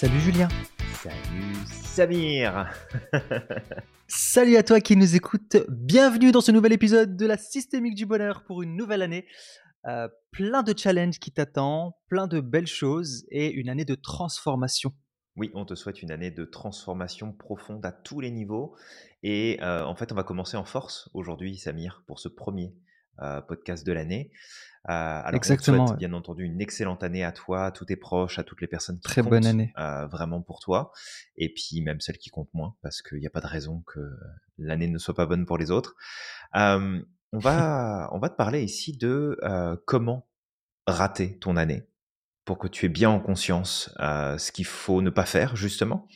Salut Julien. Salut Samir. Salut à toi qui nous écoute. Bienvenue dans ce nouvel épisode de la Systémique du Bonheur pour une nouvelle année. Euh, plein de challenges qui t'attendent, plein de belles choses et une année de transformation. Oui, on te souhaite une année de transformation profonde à tous les niveaux. Et euh, en fait, on va commencer en force aujourd'hui, Samir, pour ce premier euh, podcast de l'année. Euh, alors, Exactement. Bien entendu une excellente année à toi, à tous tes proches, à toutes les personnes qui Très comptent bonne année. vraiment pour toi, et puis même celles qui comptent moins, parce qu'il n'y a pas de raison que l'année ne soit pas bonne pour les autres. on va, on va te parler ici de comment rater ton année pour que tu aies bien en conscience ce qu'il faut ne pas faire justement.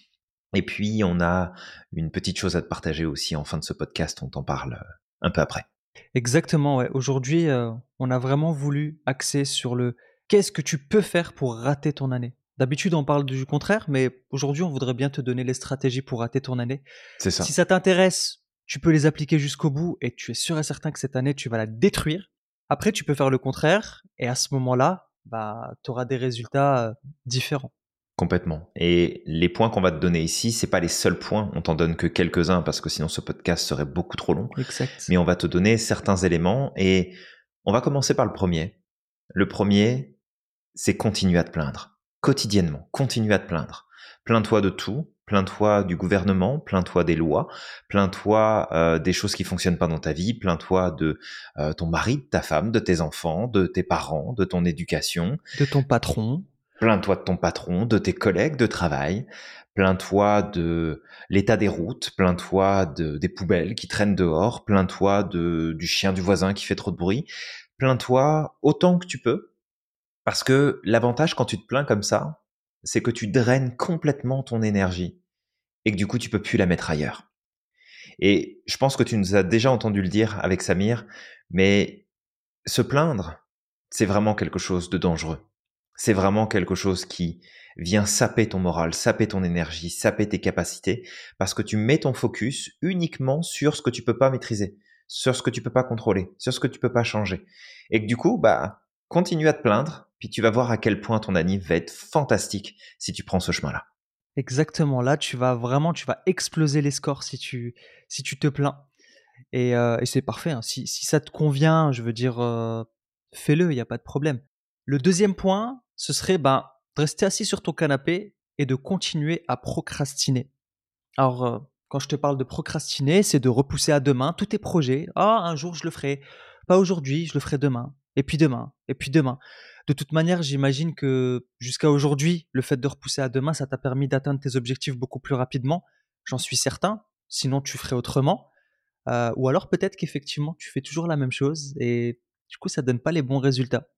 Et puis on a une petite chose à te partager aussi en fin de ce podcast, on t'en parle un peu après. Exactement, ouais. Aujourd'hui, euh, on a vraiment voulu axer sur le qu'est-ce que tu peux faire pour rater ton année? D'habitude, on parle du contraire, mais aujourd'hui, on voudrait bien te donner les stratégies pour rater ton année. C'est ça. Si ça t'intéresse, tu peux les appliquer jusqu'au bout et tu es sûr et certain que cette année, tu vas la détruire. Après, tu peux faire le contraire et à ce moment-là, bah, tu auras des résultats euh, différents. Complètement. Et les points qu'on va te donner ici, c'est pas les seuls points. On t'en donne que quelques-uns parce que sinon ce podcast serait beaucoup trop long. Exact. Mais on va te donner certains éléments et on va commencer par le premier. Le premier, c'est continuer à te plaindre. Quotidiennement, continue à te plaindre. Plains-toi de tout. Plains-toi du gouvernement, plains-toi des lois, plains-toi euh, des choses qui fonctionnent pas dans ta vie, plains-toi de euh, ton mari, de ta femme, de tes enfants, de tes parents, de ton éducation, de ton patron, Plains-toi de ton patron, de tes collègues de travail, plains-toi de l'état des routes, plains-toi de, des poubelles qui traînent dehors, plains-toi du chien du voisin qui fait trop de bruit, plains-toi autant que tu peux, parce que l'avantage quand tu te plains comme ça, c'est que tu draines complètement ton énergie et que du coup tu peux plus la mettre ailleurs. Et je pense que tu nous as déjà entendu le dire avec Samir, mais se plaindre, c'est vraiment quelque chose de dangereux c'est vraiment quelque chose qui vient saper ton moral, saper ton énergie, saper tes capacités, parce que tu mets ton focus uniquement sur ce que tu peux pas maîtriser, sur ce que tu peux pas contrôler, sur ce que tu peux pas changer. Et que du coup, bah, continue à te plaindre, puis tu vas voir à quel point ton année va être fantastique si tu prends ce chemin-là. Exactement. Là, tu vas vraiment, tu vas exploser les scores si tu, si tu te plains. Et, euh, c'est parfait. Hein. Si, ça te convient, je veux dire, euh, fais-le, il n'y a pas de problème. Le deuxième point, ce serait ben, de rester assis sur ton canapé et de continuer à procrastiner. Alors, euh, quand je te parle de procrastiner, c'est de repousser à demain tous tes projets. Ah, un jour je le ferai. Pas aujourd'hui, je le ferai demain. Et puis demain. Et puis demain. De toute manière, j'imagine que jusqu'à aujourd'hui, le fait de repousser à demain, ça t'a permis d'atteindre tes objectifs beaucoup plus rapidement. J'en suis certain. Sinon, tu ferais autrement. Euh, ou alors peut-être qu'effectivement, tu fais toujours la même chose et du coup, ça donne pas les bons résultats.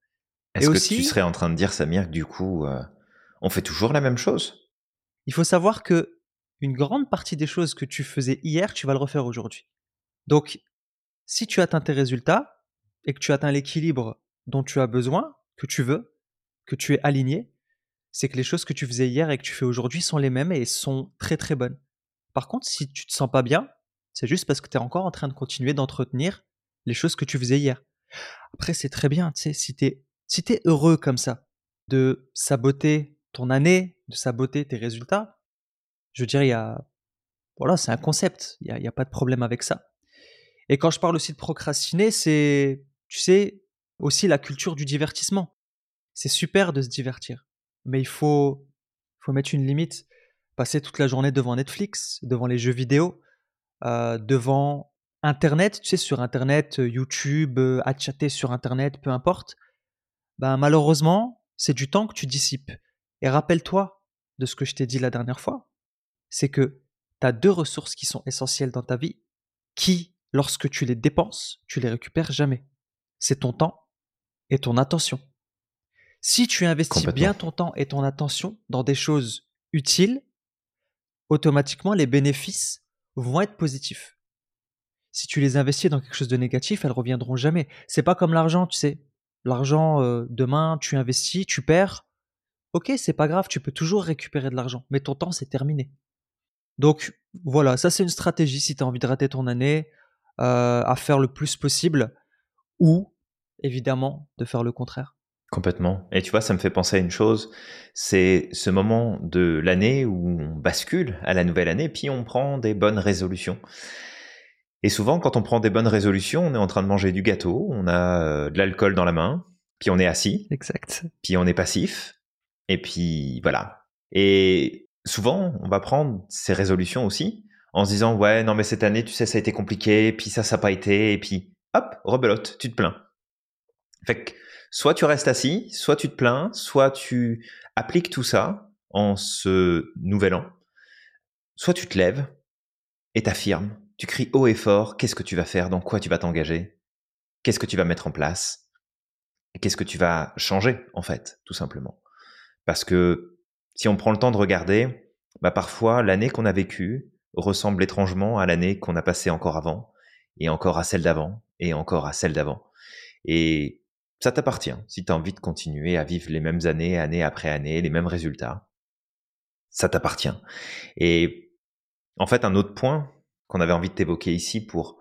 Est-ce que tu serais en train de dire, Samir, que du coup, euh, on fait toujours la même chose? Il faut savoir que une grande partie des choses que tu faisais hier, tu vas le refaire aujourd'hui. Donc, si tu atteins tes résultats et que tu atteins l'équilibre dont tu as besoin, que tu veux, que tu es aligné, c'est que les choses que tu faisais hier et que tu fais aujourd'hui sont les mêmes et sont très très bonnes. Par contre, si tu te sens pas bien, c'est juste parce que tu es encore en train de continuer d'entretenir les choses que tu faisais hier. Après, c'est très bien, tu sais, si tu es si tu es heureux comme ça, de saboter ton année, de saboter tes résultats, je a, voilà, c'est un concept, il n'y a, pas de problème avec ça. Et quand je parle aussi de procrastiner, c'est, tu sais, aussi la culture du divertissement. C'est super de se divertir, mais il faut, faut mettre une limite. Passer toute la journée devant Netflix, devant les jeux vidéo, euh, devant Internet, tu sais, sur Internet, YouTube, euh, à chatter sur Internet, peu importe ben, malheureusement, c'est du temps que tu dissipes. Et rappelle-toi de ce que je t'ai dit la dernière fois, c'est que tu as deux ressources qui sont essentielles dans ta vie, qui, lorsque tu les dépenses, tu les récupères jamais. C'est ton temps et ton attention. Si tu investis bien ton temps et ton attention dans des choses utiles, automatiquement les bénéfices vont être positifs. Si tu les investis dans quelque chose de négatif, elles reviendront jamais. C'est pas comme l'argent, tu sais. L'argent, euh, demain, tu investis, tu perds. Ok, c'est pas grave, tu peux toujours récupérer de l'argent, mais ton temps, c'est terminé. Donc voilà, ça c'est une stratégie si tu as envie de rater ton année, euh, à faire le plus possible, ou évidemment de faire le contraire. Complètement. Et tu vois, ça me fait penser à une chose, c'est ce moment de l'année où on bascule à la nouvelle année, puis on prend des bonnes résolutions. Et souvent, quand on prend des bonnes résolutions, on est en train de manger du gâteau, on a euh, de l'alcool dans la main, puis on est assis, Exact. puis on est passif, et puis voilà. Et souvent, on va prendre ces résolutions aussi en se disant ouais non mais cette année tu sais ça a été compliqué, puis ça ça n'a pas été, et puis hop rebelote, tu te plains. Fait que soit tu restes assis, soit tu te plains, soit tu appliques tout ça en ce nouvel an, soit tu te lèves et t'affirmes, tu cries haut et fort qu'est-ce que tu vas faire, dans quoi tu vas t'engager, qu'est-ce que tu vas mettre en place, qu'est-ce que tu vas changer en fait, tout simplement? Parce que si on prend le temps de regarder, bah parfois l'année qu'on a vécue ressemble étrangement à l'année qu'on a passée encore avant, et encore à celle d'avant, et encore à celle d'avant. Et ça t'appartient si tu as envie de continuer à vivre les mêmes années, année après année, les mêmes résultats. Ça t'appartient. Et en fait, un autre point qu'on avait envie de t'évoquer ici pour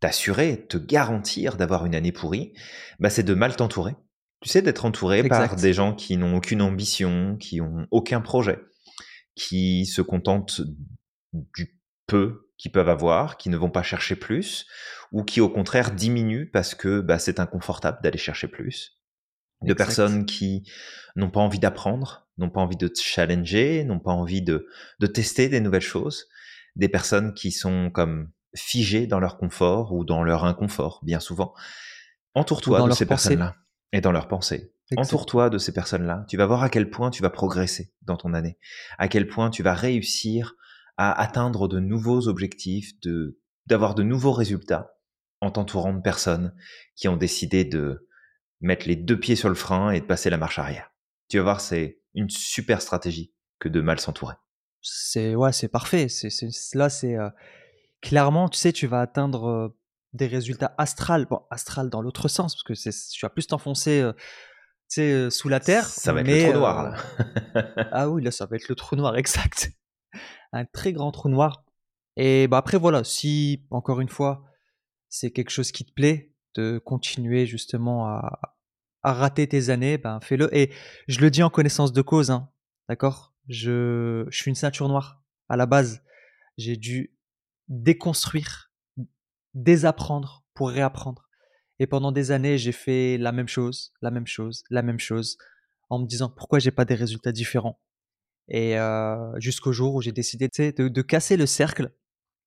t'assurer, te garantir d'avoir une année pourrie, bah c'est de mal t'entourer. Tu sais, d'être entouré par des gens qui n'ont aucune ambition, qui ont aucun projet, qui se contentent du peu qu'ils peuvent avoir, qui ne vont pas chercher plus, ou qui au contraire diminuent parce que bah, c'est inconfortable d'aller chercher plus. De personnes qui n'ont pas envie d'apprendre, n'ont pas envie de challenger, n'ont pas envie de, de tester des nouvelles choses. Des personnes qui sont comme figées dans leur confort ou dans leur inconfort, bien souvent. Entoure-toi de ces personnes-là et dans leurs pensées. Entoure-toi de ces personnes-là. Tu vas voir à quel point tu vas progresser dans ton année, à quel point tu vas réussir à atteindre de nouveaux objectifs, de d'avoir de nouveaux résultats en t'entourant de personnes qui ont décidé de mettre les deux pieds sur le frein et de passer la marche arrière. Tu vas voir, c'est une super stratégie que de mal s'entourer. C'est ouais, c'est parfait. C'est là, c'est euh, clairement, tu sais, tu vas atteindre euh, des résultats astrales. Bon, astral dans l'autre sens, parce que tu vas plus t'enfoncer. Euh, sous la terre. Ça va être le trou noir, là. ah oui, là, ça va être le trou noir, exact un très grand trou noir. Et bah après voilà, si encore une fois c'est quelque chose qui te plaît, de continuer justement à, à rater tes années, ben fais-le. Et je le dis en connaissance de cause, hein, d'accord? Je, suis une ceinture noire à la base. J'ai dû déconstruire, désapprendre pour réapprendre. Et pendant des années, j'ai fait la même chose, la même chose, la même chose, en me disant pourquoi j'ai pas des résultats différents? Et euh, jusqu'au jour où j'ai décidé de, casser le cercle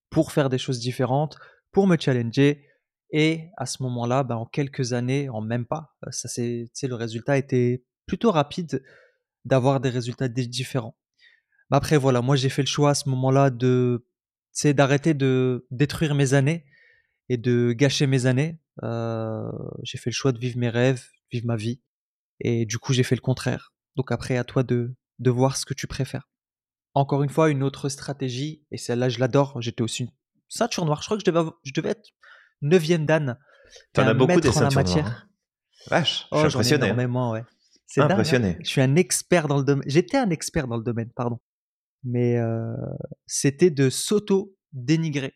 pour faire des choses différentes, pour me challenger. Et à ce moment-là, ben, en quelques années, en même pas, ça c'est, le résultat était plutôt rapide d'avoir des résultats différents. Mais après, voilà, moi j'ai fait le choix à ce moment-là de, d'arrêter de détruire mes années et de gâcher mes années. Euh, j'ai fait le choix de vivre mes rêves, vivre ma vie. Et du coup, j'ai fait le contraire. Donc après, à toi de, de voir ce que tu préfères. Encore une fois, une autre stratégie, et celle-là je l'adore, j'étais aussi une ceinture noire, je crois que je devais, je devais être neuvième dan. T'en as beaucoup des ceintures noires. Hein. Vache, je suis oh, impressionné. Hein. Énormément, ouais. C'est impressionné. je suis un expert dans le domaine. J'étais un expert dans le domaine, pardon. Mais euh, c'était de s'auto-dénigrer.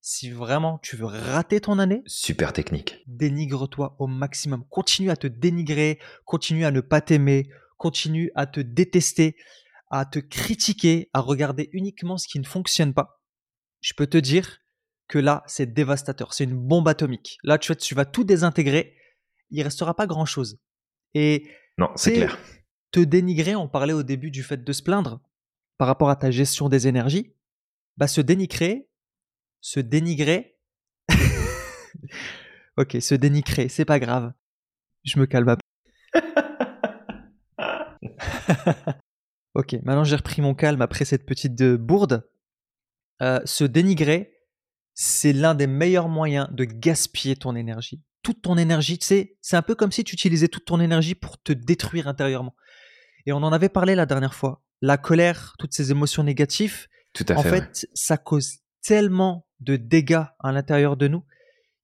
Si vraiment tu veux rater ton année, super technique. Dénigre-toi au maximum. Continue à te dénigrer, continue à ne pas t'aimer, continue à te détester, à te critiquer, à regarder uniquement ce qui ne fonctionne pas, je peux te dire que là, c'est dévastateur. C'est une bombe atomique. Là, tu, tu vas tout désintégrer. Il restera pas grand chose. Et non, c'est clair. Te dénigrer, on parlait au début du fait de se plaindre par rapport à ta gestion des énergies. Bah, se dénigrer, se dénigrer. ok, se dénigrer, c'est pas grave. Je me calme peu. ok, maintenant j'ai repris mon calme après cette petite bourde. Euh, se dénigrer, c'est l'un des meilleurs moyens de gaspiller ton énergie. Toute ton énergie, tu sais, c'est un peu comme si tu utilisais toute ton énergie pour te détruire intérieurement. Et on en avait parlé la dernière fois. La colère, toutes ces émotions négatives, Tout à en fait, ça cause tellement de dégâts à l'intérieur de nous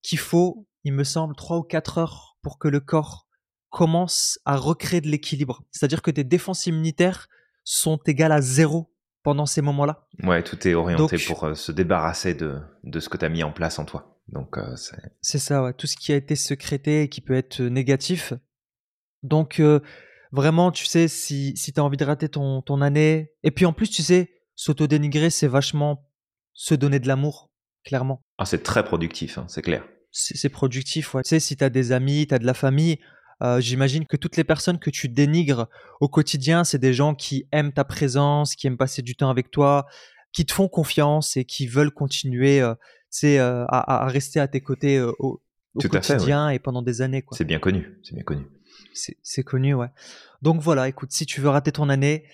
qu'il faut, il me semble, 3 ou 4 heures pour que le corps commence à recréer de l'équilibre. C'est-à-dire que tes défenses immunitaires sont égales à zéro pendant ces moments-là. Ouais, tout est orienté pour euh, se débarrasser de, de ce que tu as mis en place en toi. Donc euh, c'est ça, ouais. tout ce qui a été sécrété et qui peut être négatif, Donc, euh, vraiment, tu sais, si, si tu as envie de rater ton, ton année, et puis en plus, tu sais, s'auto-dénigrer, c'est vachement se donner de l'amour, clairement. Ah, c'est très productif, hein, c'est clair. C'est productif, ouais. Tu sais, si tu as des amis, tu as de la famille, euh, j'imagine que toutes les personnes que tu dénigres au quotidien, c'est des gens qui aiment ta présence, qui aiment passer du temps avec toi, qui te font confiance et qui veulent continuer euh, euh à, à, rester à tes côtés euh, au, quotidien et pendant des années. C'est bien connu, c'est bien connu. C'est connu, ouais. Donc voilà, écoute, si tu veux rater ton année,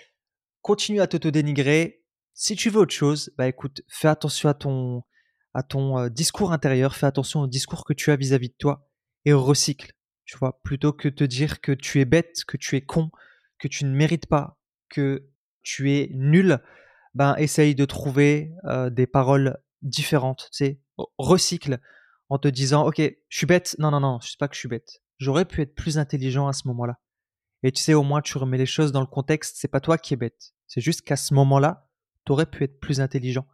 continue à t'auto-dénigrer. Si tu veux autre chose, bah écoute, fais attention à ton, à ton discours intérieur, fais attention au discours que tu as vis-à-vis -vis de toi et recycle tu vois, plutôt que te dire que tu es bête, que tu es con, que tu ne mérites pas, que tu es nul, ben essaye de trouver euh, des paroles différentes, tu sais, recycle en te disant OK, je suis bête. Non non non, je sais pas que je suis bête. J'aurais pu être plus intelligent à ce moment-là. Et tu sais au moins tu remets les choses dans le contexte, c'est pas toi qui es bête. C'est juste qu'à ce moment-là, tu aurais pu être plus intelligent.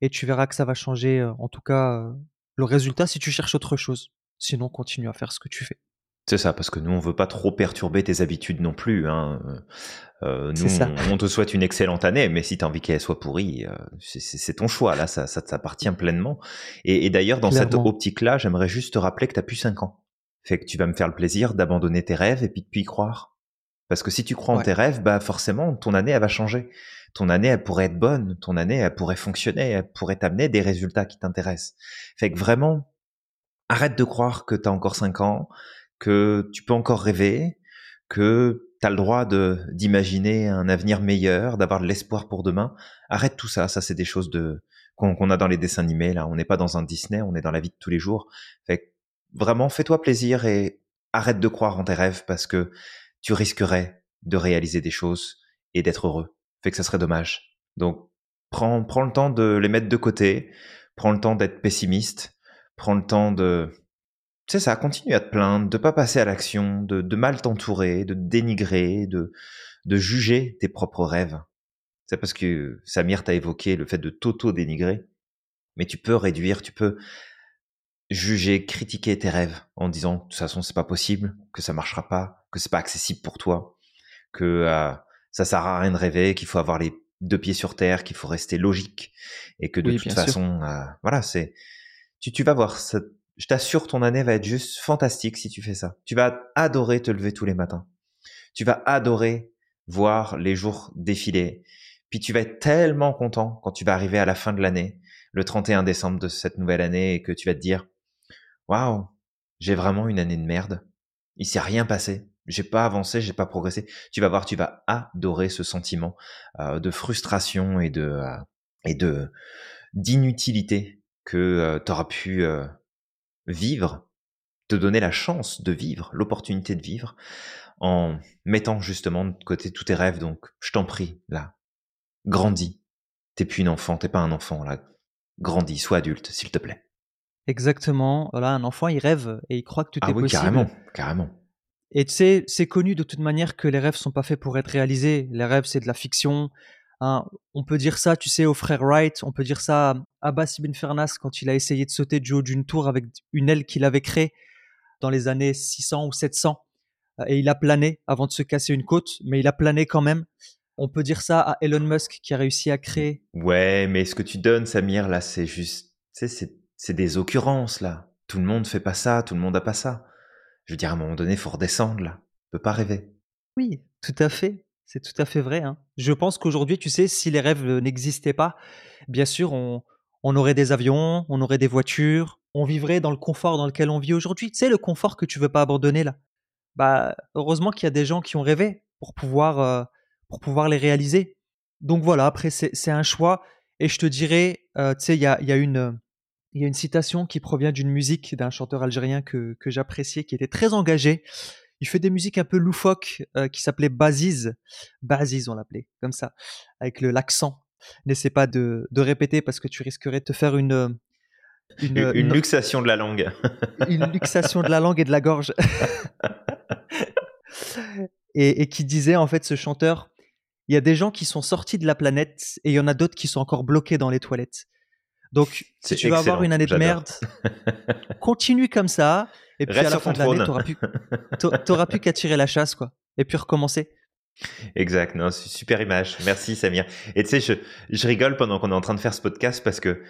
Et tu verras que ça va changer euh, en tout cas euh, le résultat si tu cherches autre chose. Sinon, continue à faire ce que tu fais. C'est ça, parce que nous, on veut pas trop perturber tes habitudes non plus. Hein. Euh, nous, on, te souhaite une excellente année, mais si tu as envie qu'elle soit pourrie, euh, c'est ton choix. Là, ça, ça t'appartient pleinement. Et, d'ailleurs, dans cette optique-là, j'aimerais juste te rappeler que tu as plus 5 ans. Fait que tu vas me faire le plaisir d'abandonner tes rêves et puis de y croire. Parce que si tu crois en tes rêves, bah forcément, ton année, elle va changer. Ton année, elle pourrait être bonne. Ton année, elle pourrait fonctionner. Elle pourrait t'amener des résultats qui t'intéressent. Fait que vraiment, arrête de croire que tu as encore 5 ans que tu peux encore rêver, que tu as le droit d'imaginer un avenir meilleur, d'avoir de l'espoir pour demain. Arrête tout ça, ça c'est des choses de qu'on a dans les dessins animés là, on n'est pas dans un Disney, on est dans la vie de tous les jours. Vraiment fais-toi plaisir et arrête de croire en tes rêves parce que tu risquerais de réaliser des choses et d'être heureux. Fait que ça serait dommage. Donc prends le temps de les mettre de côté, prends le temps d'être pessimiste, prends le temps de c'est ça, continue à te plaindre, de pas passer à l'action, de, mal t'entourer, de dénigrer, de, de juger tes propres rêves. C'est parce que Samir t'a évoqué le fait de t'auto-dénigrer, mais tu peux réduire, tu peux juger, critiquer tes rêves en disant de toute façon c'est pas possible, que ça marchera pas, que c'est pas accessible pour toi, que euh, ça sert à rien de rêver, qu'il faut avoir les deux pieds sur terre, qu'il faut rester logique et que de toute façon, euh, voilà, c'est tu, tu vas voir, ça, je t'assure, ton année va être juste fantastique si tu fais ça. Tu vas adorer te lever tous les matins. Tu vas adorer voir les jours défiler. Puis tu vas être tellement content quand tu vas arriver à la fin de l'année, le 31 décembre de cette nouvelle année, et que tu vas te dire, waouh, j'ai vraiment une année de merde. Il s'est rien passé. J'ai pas avancé, j'ai pas progressé. Tu vas voir, tu vas adorer ce sentiment euh, de frustration et de euh, et de d'inutilité que euh, pu vivre, te donner la chance de vivre, l'opportunité de vivre, en mettant justement de côté tous tes rêves. Donc, je t'en prie, là, grandis. T'es plus une enfant, t'es pas un enfant, là. Grandis, sois adulte, s'il te plaît. Exactement. Voilà, un enfant, il rêve et il croit que tout ah est oui, carrément, carrément. Et tu sais, c'est connu de toute manière que les rêves sont pas faits pour être réalisés. Les rêves, c'est de la fiction. Hein, on peut dire ça, tu sais, au frère Wright, on peut dire ça à Abbas ibn Fernas quand il a essayé de sauter du haut d'une tour avec une aile qu'il avait créée dans les années 600 ou 700. Et il a plané avant de se casser une côte, mais il a plané quand même. On peut dire ça à Elon Musk qui a réussi à créer. Ouais, mais ce que tu donnes, Samir, là, c'est juste, tu sais, c'est des occurrences, là. Tout le monde fait pas ça, tout le monde a pas ça. Je veux dire, à un moment donné, faut redescendre, là. On peut pas rêver. Oui, tout à fait. C'est tout à fait vrai. Hein. Je pense qu'aujourd'hui, tu sais, si les rêves n'existaient pas, bien sûr, on, aurait des avions, on aurait des voitures, on vivrait dans le confort dans lequel on vit aujourd'hui. Tu sais, le confort que tu veux pas abandonner là. Bah, heureusement qu'il y a des gens qui ont rêvé pour pouvoir, euh, pour pouvoir les réaliser. Donc voilà, après, c'est un choix. Et je te dirais, euh, tu sais, il y a, y, a une, y a une citation qui provient d'une musique d'un chanteur algérien que, que j'appréciais, qui était très engagé il fait des musiques un peu loufoques euh, qui s'appelaient Baziz. Baziz, on l'appelait, comme ça, avec le l'accent. N'essaie pas de, de, répéter parce que tu risquerais de te faire une. Euh, une, une, luxation de la langue. une luxation de la langue et de la gorge. et, et qui disait, en fait, ce chanteur, il y a des gens qui sont sortis de la planète et il y en a d'autres qui sont encore bloqués dans les toilettes. Donc, si tu vas avoir une année de merde, continue comme ça Et puis Reste à la fin de l'année, t'auras t'a- t'auras plus qu'à tirer la chasse, quoi. Et puis recommencer. Exact, non, super image. Merci Samir. Et tu sais, je, je rigole pendant qu'on est en train de faire ce podcast parce que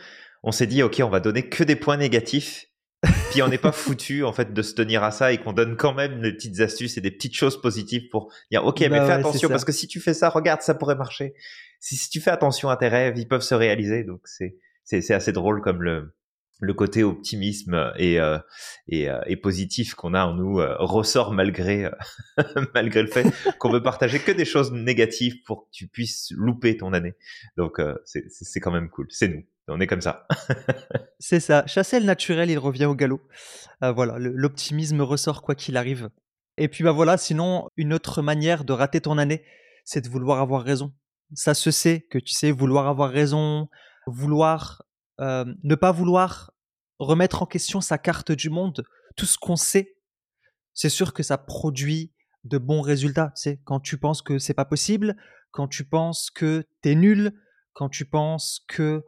on s'est dit, ok, on va donner que des points négatifs. Puis on n'est pas foutu en fait de se tenir à ça et qu'on donne quand même des petites astuces et des petites choses positives pour dire, ok, mais Bah fais ouais, attention parce que si tu fais ça, regarde, ça pourrait marcher. Si, si tu fais attention à tes rêves, ils peuvent se réaliser. Donc c'est c'est c'est assez drôle comme le le côté optimisme et euh, euh, et positif qu'on a en nous euh, ressort malgré malgré le fait qu'on veut partager que des choses négatives pour que tu puisses louper ton année. Donc c'est quand même cool. C'est nous. On est comme ça. C'est ça. Chasser le naturel, il revient au galop. Voilà, l'optimisme ressort quoi qu'il arrive. Et puis bah voilà, sinon, une autre manière de rater ton année, c'est de vouloir avoir raison. Ça se sait que tu sais, vouloir avoir raison, vouloir euh, ne pas vouloir remettre en question sa carte du monde, tout ce qu'on sait, c'est sûr que ça produit de bons résultats. Quand tu penses que c'est pas possible, quand tu penses que t'es nul, quand tu penses que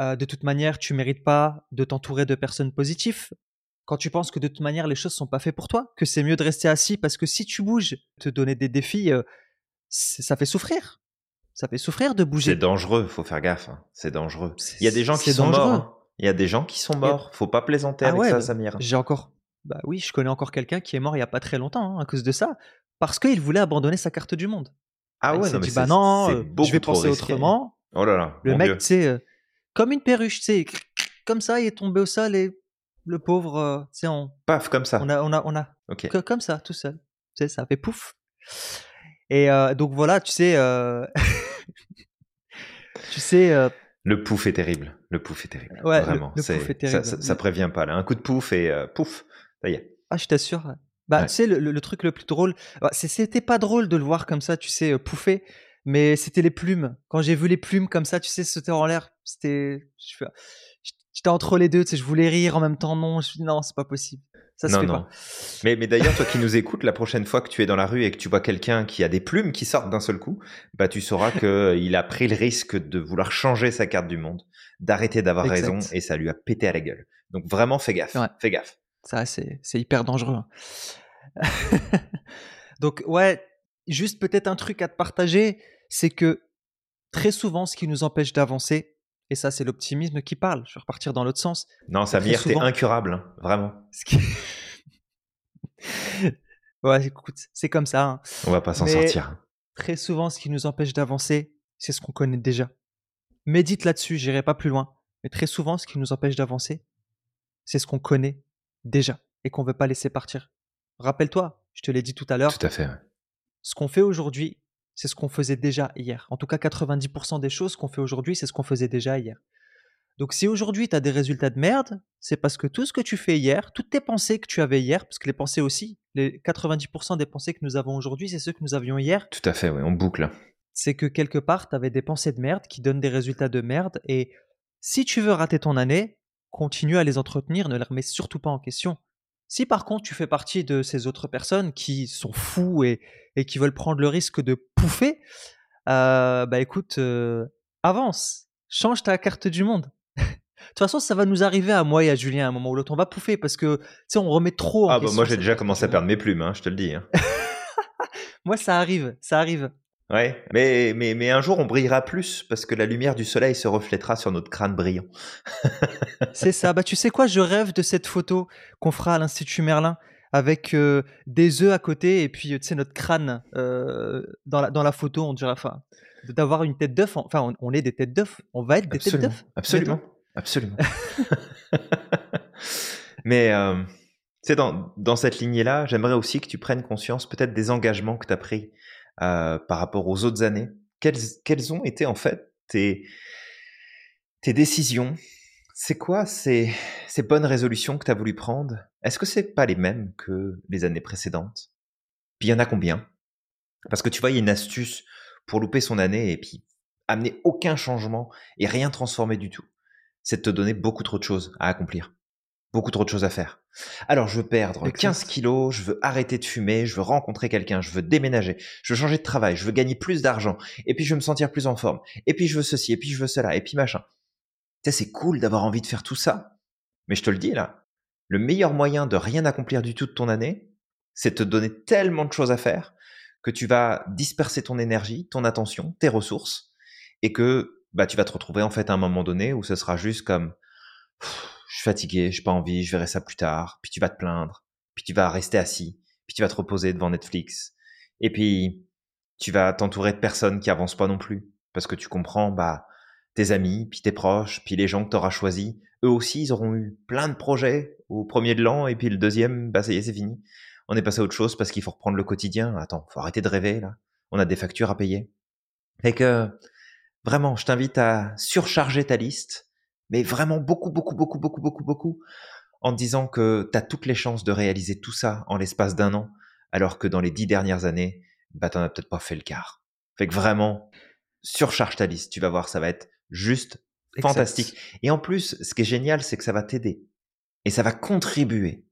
euh, de toute manière tu mérites pas de t'entourer de personnes positives, quand tu penses que de toute manière les choses sont pas faites pour toi, que c'est mieux de rester assis parce que si tu bouges, te donner des défis, euh, ça fait souffrir. Ça fait souffrir de C'est bouger. dangereux. Faut faire gaffe. hein. C'est dangereux. C'est- Il y a des gens qui c'est sont dangereux. morts. hein. Il y a des gens qui sont morts. Faut pas plaisanter Ah avec ouais, ça, bah, Samir. J'ai encore, bah oui, je connais encore quelqu'un qui est mort il y a pas très longtemps hein, à cause de ça, parce qu'il voulait abandonner sa carte du monde. Ah il ouais, s'est non, mais dit bah c'est- non, c'est euh, je vais penser risqué. autrement. Oh là là. Le mec, tu sais, euh, comme une perruche, tu sais, comme ça, il est tombé au sol et le pauvre, euh, tu sais, on, Paf, comme ça. on a, on a, on a, Ok. que- comme ça, tout seul. Tu sais, ça fait pouf. Et euh, donc voilà, tu sais, euh, tu sais, euh, Le pouf est terrible. Le pouf est terrible. Ouais, Vraiment. le c'est- pouf est ça- terrible. Ça, ça prévient pas là. Un coup de pouf et pouf. Ça y est. ah, je t'assure. Bah, Ouais. tu sais, le, truc le plus drôle, bah, c'était pas drôle de le voir comme ça, tu sais, pouffer, mais c'était les plumes. Quand j'ai vu les plumes comme ça, tu sais, sauter en l'air, c'était. J'étais entre les deux, tu sais, je voulais rire en même temps, non, je me suis dit, non, c'est pas possible. Ça se non, fait non. pas. Mais, mais d'ailleurs, toi qui nous écoutes, la prochaine fois que tu es dans la rue et que tu vois quelqu'un qui a des plumes qui sortent d'un seul coup, bah tu sauras qu'il a pris le risque de vouloir changer sa carte du monde, d'arrêter d'avoir raison et ça lui a pété à la gueule. Donc vraiment, fais gaffe. Ouais. Fais gaffe. Ça, c'est c'est hyper dangereux. hein. Donc, ouais, juste peut-être un truc à te partager, c'est que très souvent, ce qui nous empêche d'avancer, et ça, c'est l'optimisme qui parle, je vais repartir dans l'autre sens. Non, Samir, t'es souvent. incurable, hein, vraiment. qui- ouais, écoute, c'est comme ça. hein. On va pas s'en sortir. Très souvent, ce qui nous empêche d'avancer, c'est ce qu'on connaît déjà. Médite là-dessus, j'irai pas plus loin. Mais très souvent, ce qui nous empêche d'avancer, c'est ce qu'on connaît déjà et qu'on veut pas laisser partir. Rappelle-toi, je te l'ai dit tout à l'heure, Tout à fait. ouais. ce qu'on fait aujourd'hui, c'est ce qu'on faisait déjà hier. En tout cas, 90% des choses qu'on fait aujourd'hui, c'est ce qu'on faisait déjà hier. Donc si aujourd'hui tu as des résultats de merde, c'est parce que tout ce que tu fais hier, toutes tes pensées que tu avais hier, parce que les pensées aussi, les 90% des pensées que nous avons aujourd'hui, c'est ceux que nous avions hier, Tout à fait, ouais, on boucle. c'est que quelque part, tu avais des pensées de merde qui donnent des résultats de merde. Et si tu veux rater ton année, continue à les entretenir, ne les remets surtout pas en question. Si par contre tu fais partie de ces autres personnes qui sont fous et, et qui veulent prendre le risque de pouffer, euh, bah écoute, euh, avance, change ta carte du monde. De toute façon, ça va nous arriver à moi et à Julien à un moment ou l'autre. On va pouffer parce que, tu sais, on remet trop en Ah bah question moi j'ai déjà commencé à perdre mes plumes, hein, je te le dis. hein. Moi, ça arrive, ça arrive. Ouais, mais, mais, mais un jour on brillera plus parce que la lumière du soleil se reflètera sur notre crâne brillant. C'est ça. Bah, tu sais quoi, je rêve de cette photo qu'on fera à l'Institut Merlin avec euh, des œufs à côté et puis, euh, tu sais, notre crâne euh, dans, la, dans la photo, on dirait, enfin, d'avoir une tête d'œuf. Enfin, on, on est des têtes d'œuf. On va être des têtes d'œuf. absolument, absolument. mais euh, sais, dans, dans cette lignée-là, j'aimerais aussi que tu prennes conscience peut-être des engagements que tu as pris euh, par rapport aux autres années. Quelles, ont été en fait tes, décisions? C'est quoi ces, ces bonnes résolutions que tu as voulu prendre? Est-ce que c'est pas les mêmes que les années précédentes? Puis il y en a combien? Parce que tu vois, il y a une astuce pour louper son année et puis amener aucun changement et rien transformer du tout. C'est de te donner beaucoup trop de choses à accomplir. Beaucoup trop de choses à faire. Alors, je veux perdre Exact. 15 kilos, je veux arrêter de fumer, je veux rencontrer quelqu'un, je veux déménager, je veux changer de travail, je veux gagner plus d'argent, et puis je veux me sentir plus en forme, et puis je veux ceci, et puis je veux cela, et puis machin. Tu sais, c'est cool d'avoir envie de faire tout ça. Mais je te le dis là, le meilleur moyen de rien accomplir du tout de ton année, c'est te donner tellement de choses à faire que tu vas disperser ton énergie, ton attention, tes ressources, et que bah, tu vas te retrouver en fait à un moment donné où ce sera juste comme je suis fatigué, j'ai pas envie, je verrai ça plus tard, puis tu vas te plaindre, puis tu vas rester assis, puis tu vas te reposer devant Netflix, et puis tu vas t'entourer de personnes qui avancent pas non plus, parce que tu comprends, bah, tes amis, puis tes proches, puis les gens que tu auras choisis, eux aussi, ils auront eu plein de projets au premier de l'an, et puis le deuxième, bah ça y est, c'est fini. On est passé à autre chose parce qu'il faut reprendre le quotidien. Attends, faut arrêter de rêver, là. On a des factures à payer. Et que, vraiment, je t'invite à surcharger ta liste, mais vraiment beaucoup, beaucoup, beaucoup, beaucoup, beaucoup, beaucoup, en disant que tu as toutes les chances de réaliser tout ça en l'espace d'un an, alors que dans les dix dernières années, bah, t'en as peut-être pas fait le quart. Fait que vraiment, surcharge ta liste. Tu vas voir, ça va être juste fantastique. Et en plus, ce qui est génial, c'est que ça va t'aider. Et ça va contribuer.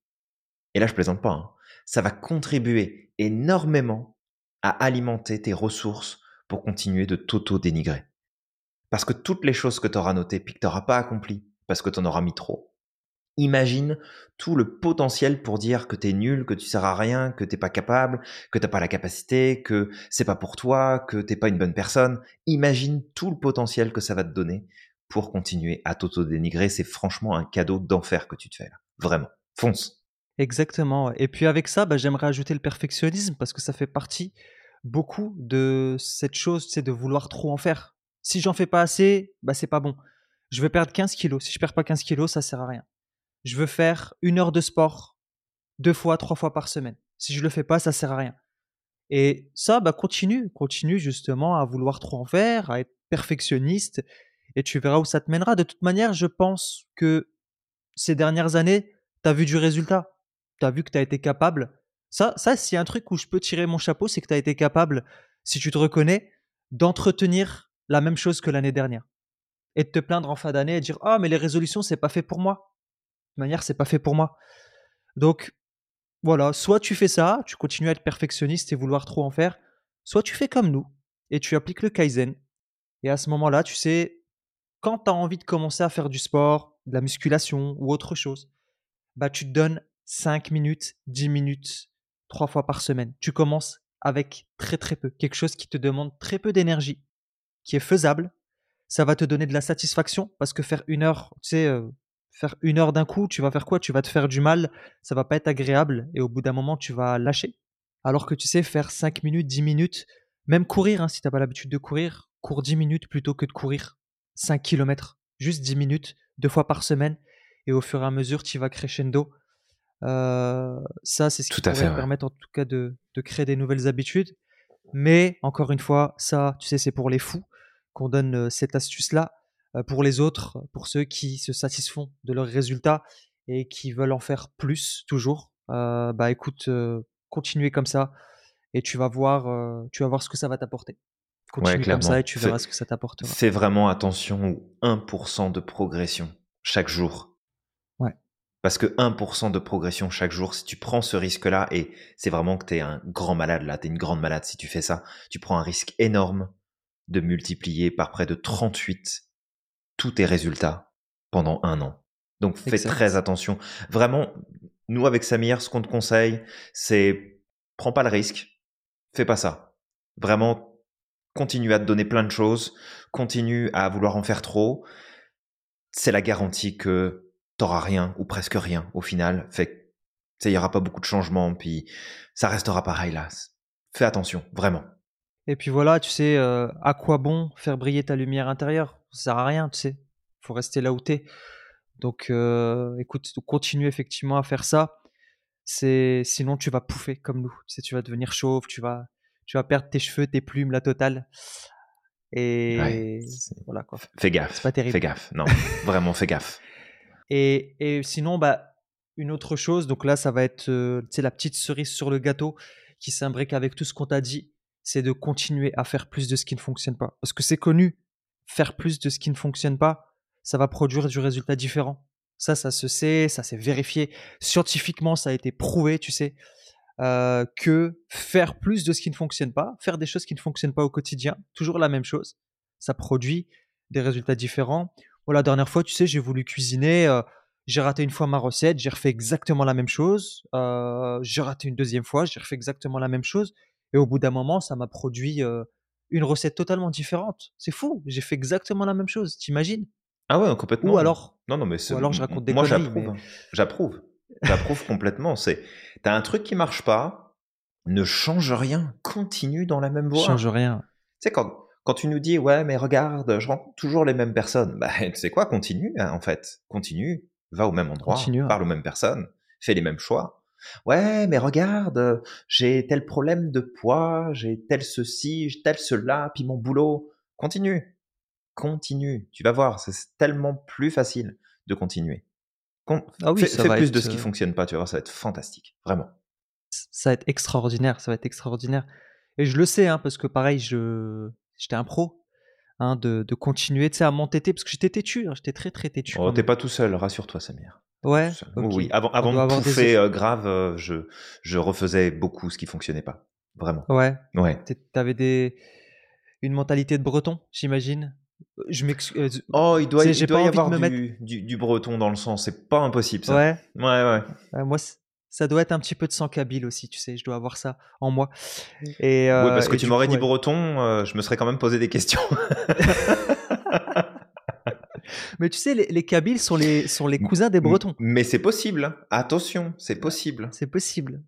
Et là, je plaisante pas. Hein, ça va contribuer énormément à alimenter tes ressources pour continuer de t'auto-dénigrer. Parce que toutes les choses que tu auras notées puis que tu n'auras pas accomplies parce que tu en auras mis trop, imagine tout le potentiel pour dire que tu es nul, que tu sers à rien, que t'es pas capable, que t'as pas la capacité, que c'est pas pour toi, que t'es pas une bonne personne. Imagine tout le potentiel que ça va te donner pour continuer à t'auto-dénigrer. C'est franchement un cadeau d'enfer que tu te fais là. Vraiment. Fonce. Exactement. Et puis avec ça, bah, j'aimerais ajouter le perfectionnisme parce que ça fait partie beaucoup de cette chose, c'est de vouloir trop en faire. Si j'en fais pas assez, bah c'est pas bon. Je veux perdre 15 kilos. Si je perds pas 15 kilos, ça sert à rien je veux faire une heure de sport deux fois, trois fois par semaine. Si je le fais pas, ça sert à rien. Et ça, bah, continue, continue justement à vouloir trop en faire, à être perfectionniste, et tu verras où ça te mènera. De toute manière, je pense que ces dernières années, tu as vu du résultat. Tu as vu que tu as été capable. Ça, ça c'est un truc où je peux tirer mon chapeau, c'est que tu as été capable, si tu te reconnais, d'entretenir la même chose que l'année dernière. Et de te plaindre en fin d'année et dire Ah, mais les résolutions, c'est pas fait pour moi manière, c'est pas fait pour moi. Donc, voilà, soit tu fais ça, tu continues à être perfectionniste et vouloir trop en faire, soit tu fais comme nous et tu appliques le Kaizen. Et à ce moment-là, tu sais, quand tu as envie de commencer à faire du sport, de la musculation ou autre chose, bah tu te donnes 5 minutes, 10 minutes, 3 fois par semaine. Tu commences avec très très peu, quelque chose qui te demande très peu d'énergie, qui est faisable. Ça va te donner de la satisfaction parce que faire une heure, tu sais, euh, faire une heure d'un coup, tu vas faire quoi? Tu vas te faire du mal, ça va pas être agréable et au bout d'un moment, tu vas lâcher. Alors que tu sais, faire 5 minutes, 10 minutes, même courir, hein, si tu n'as pas l'habitude de courir, cours 10 minutes plutôt que de courir 5 km, juste 10 minutes, deux fois par semaine, et au fur et à mesure, tu vas crescendo. Euh, ça, c'est ce qui pourrait permettre en tout cas de, de créer des nouvelles habitudes. Mais encore une fois, ça, tu sais, c'est pour les fous qu'on donne cette astuce-là. Pour les autres, pour ceux qui se satisfont de leurs résultats et qui veulent en faire plus toujours, euh, bah écoute, euh, continuez comme ça et tu vas voir, tu vas voir ce que ça va t'apporter. Continue comme ça et tu verras ce que ça t'apportera. Fais vraiment attention au 1% de progression chaque jour. Ouais. Parce que 1% de progression chaque jour, si tu prends ce risque-là, et c'est vraiment que tu es un grand malade là, tu es une grande malade si tu fais ça, tu prends un risque énorme de multiplier par près de 38 tous tes résultats pendant un an. Donc fais très attention. Vraiment, nous avec Samir, ce qu'on te conseille, c'est prends pas le risque, fais pas ça. Vraiment, continue à te donner plein de choses, continue à vouloir en faire trop. C'est la garantie que t'auras rien ou presque rien au final. Fait il y aura pas beaucoup de changements, puis ça restera pareil là. Fais attention, vraiment. Et puis voilà, tu sais, euh, à quoi bon faire briller ta lumière intérieure? Ça sert à rien, tu sais. faut rester là où t'es. Donc, euh, écoute, continue effectivement à faire ça. C'est sinon tu vas pouffer comme nous. Tu sais, tu vas devenir chauve, tu vas, tu vas perdre tes cheveux, tes plumes, la totale. Et voilà quoi. Fais gaffe. C'est pas terrible. Fais gaffe. Non, vraiment, fais gaffe. Et, et, sinon, bah, une autre chose. Donc là, ça va être, euh, la petite cerise sur le gâteau qui s'imbrique avec tout ce qu'on t'a dit. C'est de continuer à faire plus de ce qui ne fonctionne pas. Parce que c'est connu faire plus de ce qui ne fonctionne pas, ça va produire du résultat différent. Ça, ça se sait, ça s'est vérifié. Scientifiquement, ça a été prouvé, tu sais, euh, que faire plus de ce qui ne fonctionne pas, faire des choses qui ne fonctionnent pas au quotidien, toujours la même chose, ça produit des résultats différents. Voilà, la dernière fois, tu sais, j'ai voulu cuisiner. Euh, j'ai raté une fois ma recette, j'ai refait exactement la même chose. Euh, j'ai raté une deuxième fois, j'ai refait exactement la même chose. Et au bout d'un moment, ça m'a produit euh, une recette totalement différente. C'est fou, j'ai fait exactement la même chose, t'imagines? Ah ouais, complètement. Ou alors, non, non, mais ou alors je raconte des moi conneries, j'approuve. mais- hein. J'approuve. J'approuve complètement. C'est, t'as un truc qui marche pas, ne change rien, continue dans la même voie. change rien. Tu sais, quand, quand tu nous dis, ouais, mais regarde, je rencontre toujours les mêmes personnes, bah, tu sais quoi, continue, hein, en fait. Continue, va au même endroit, Continue, ouais. parle aux mêmes personnes, fais les mêmes choix. Ouais, mais regarde, euh, j'ai tel problème de poids, j'ai tel ceci, j'ai tel cela, puis mon boulot. Continue, continue. Tu vas voir, c'est tellement plus facile de continuer. Con- Ah oui, fais ça fais va plus être, de ce qui fonctionne pas, tu vas voir, ça va être fantastique, vraiment. ça va être extraordinaire, ça va être extraordinaire. Et je le sais, hein, parce que pareil, je, j'étais un pro, hein, de, de continuer, à m'entêter, parce que j'étais têtu, hein, j'étais très très têtu. Oh, t'es pas tout seul, rassure-toi, Samir. Ouais. Oui. Avant, de avoir des- euh, grave, euh, je, je refaisais beaucoup ce qui fonctionnait pas. Vraiment. Ouais. Ouais. T'avais des une mentalité de breton, j'imagine? Euh, Je m'excuse. Oh, il doit, il doit y avoir me du, du, du breton dans le sang. C'est pas impossible, ça. ouais. Ouais, ouais. Euh, moi, ça doit être un petit peu de sang kabyle aussi, tu sais. Je dois avoir ça en moi. Et euh, ouais, parce que tu m'aurais dit ouais. breton, euh, je me serais quand même posé des questions. Mais tu sais, les, les kabyles sont les sont les cousins des bretons. Mais c'est possible. hein. Attention, c'est possible. C'est possible.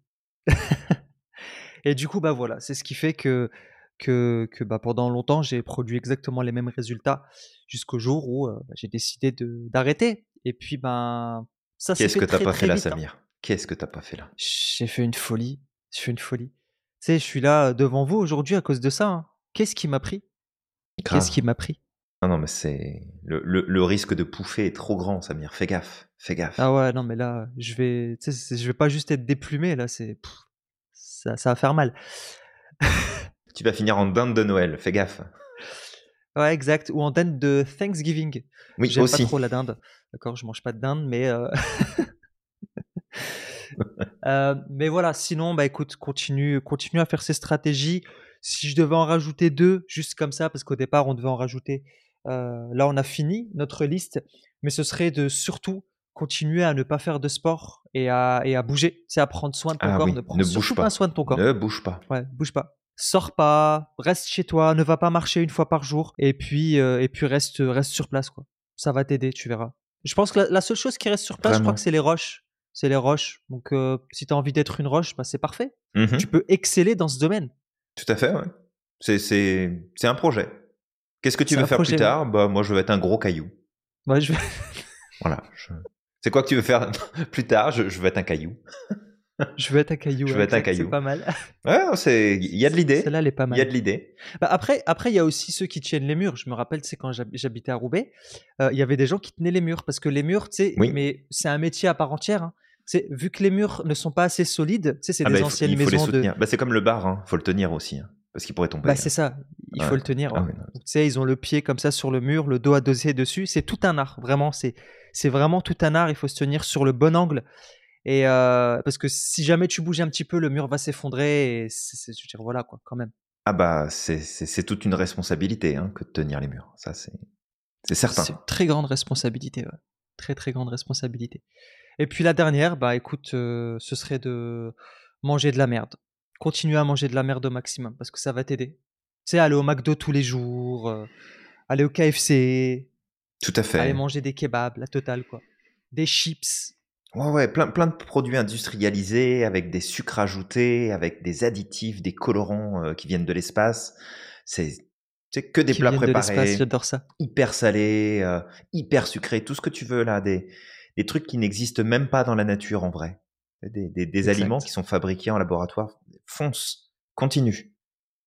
et du coup, bah voilà, c'est ce qui fait que, que, que bah, pendant longtemps, j'ai produit exactement les mêmes résultats jusqu'au jour où euh, bah, j'ai décidé d'arrêter. Et puis, ben, ça s'est Qu'est-ce que t'as pas fait là, hein. Samir? Qu'est-ce que t'as pas fait là? J'ai fait une folie. J'ai fait une folie. Tu sais, je suis là euh, devant vous aujourd'hui à cause de ça. hein. Qu'est-ce qui m'a pris? Qu'est-ce qui m'a pris? Non, non, mais c'est. Le, le, le risque de pouffer est trop grand, Samir. Fais gaffe. Fais gaffe. Ah ouais, non, mais là, je vais, tu sais, je vais pas juste être déplumé. Là, c'est, ça, ça va faire mal. Tu vas finir en dinde de Noël. Fais gaffe. Ouais, exact. Ou en dinde de Thanksgiving. Oui, J'aime aussi. pas trop la dinde. D'accord, je mange pas de dinde, mais euh, euh, mais voilà. Sinon, bah écoute, continue, continue à faire ces stratégies. Si je devais en rajouter deux, juste comme ça, parce qu'au départ on devait en rajouter. Euh, là, on a fini notre liste, mais ce serait de surtout continuer à ne pas faire de sport et à, et à bouger. C'est à prendre soin de ton Ah corps. oui, ne prends ne bouge pas pas. soin de ton corps. Ne bouge pas. Ouais, bouge pas. Sors pas, reste chez toi, ne va pas marcher une fois par jour, et puis euh, et puis reste reste sur place quoi. Ça va t'aider, tu verras. Je pense que la, la seule chose qui reste sur place, je crois que c'est les roches. C'est les roches. Donc euh, si tu as envie d'être une roche, bah, c'est parfait. Mhm. Tu peux exceller dans ce domaine. Tout à fait, ouais. C'est un projet. Qu'est-ce que tu veux faire projet, plus tard? Bah, moi, je veux être un gros caillou. Ouais, je vais- Voilà. je- C'est quoi que tu veux faire plus tard? Je, je veux être un caillou. je veux être un caillou. Je veux être un caillou. C'est pas mal. Ouais, c'est, il y a de l'idée. Celle-là, elle est pas Il mal. y a de l'idée. Bah, après, après, il y a aussi ceux qui tiennent les murs. Je me rappelle, c'est quand j'hab- j'habitais à Roubaix, euh, il y avait des gens qui tenaient les murs parce que les murs, tu sais, Oui. mais c'est un métier à part entière. hein. C'est vu que les murs ne sont pas assez solides, tu sais, c'est Ah des bah, il faut- anciennes il faut les maisons de. Bah, c'est comme le bar, hein. faut le tenir aussi. hein, parce qu'il pourrait tomber. Bah c'est ça, il faut le tenir. Ah ouais. Tu sais, ils ont le pied comme ça sur le mur, le dos adossé dessus. C'est tout un art, vraiment. C'est c'est vraiment tout un art. Il faut se tenir sur le bon angle. Et euh, parce que si jamais tu bouges un petit peu, le mur va s'effondrer. Et c'est, c'est- je veux dire, voilà quoi, quand même. Ah bah, c'est, toute une responsabilité hein, que de tenir les murs. Ça, c'est, c'est certain. C'est une très grande responsabilité, ouais. Très très grande responsabilité. Et puis la dernière, bah écoute, euh, ce serait de manger de la merde. Continuer à manger de la merde au maximum parce que ça va t'aider. Tu sais, aller au McDo tous les jours, euh, aller au KFC, Tout à fait. aller manger des kebabs, la totale quoi. Des chips. Ouais, ouais, plein, plein de produits industrialisés avec des sucres ajoutés, avec des additifs, des colorants euh, qui viennent de l'espace. C'est, que des qui plats viennent de l'espace, préparés, j'adore ça. hyper salés, euh, hyper sucrés, tout ce que tu veux là, des, des trucs qui n'existent même pas dans la nature en vrai. Des, des, aliments qui sont fabriqués en laboratoire. Fonce, continue.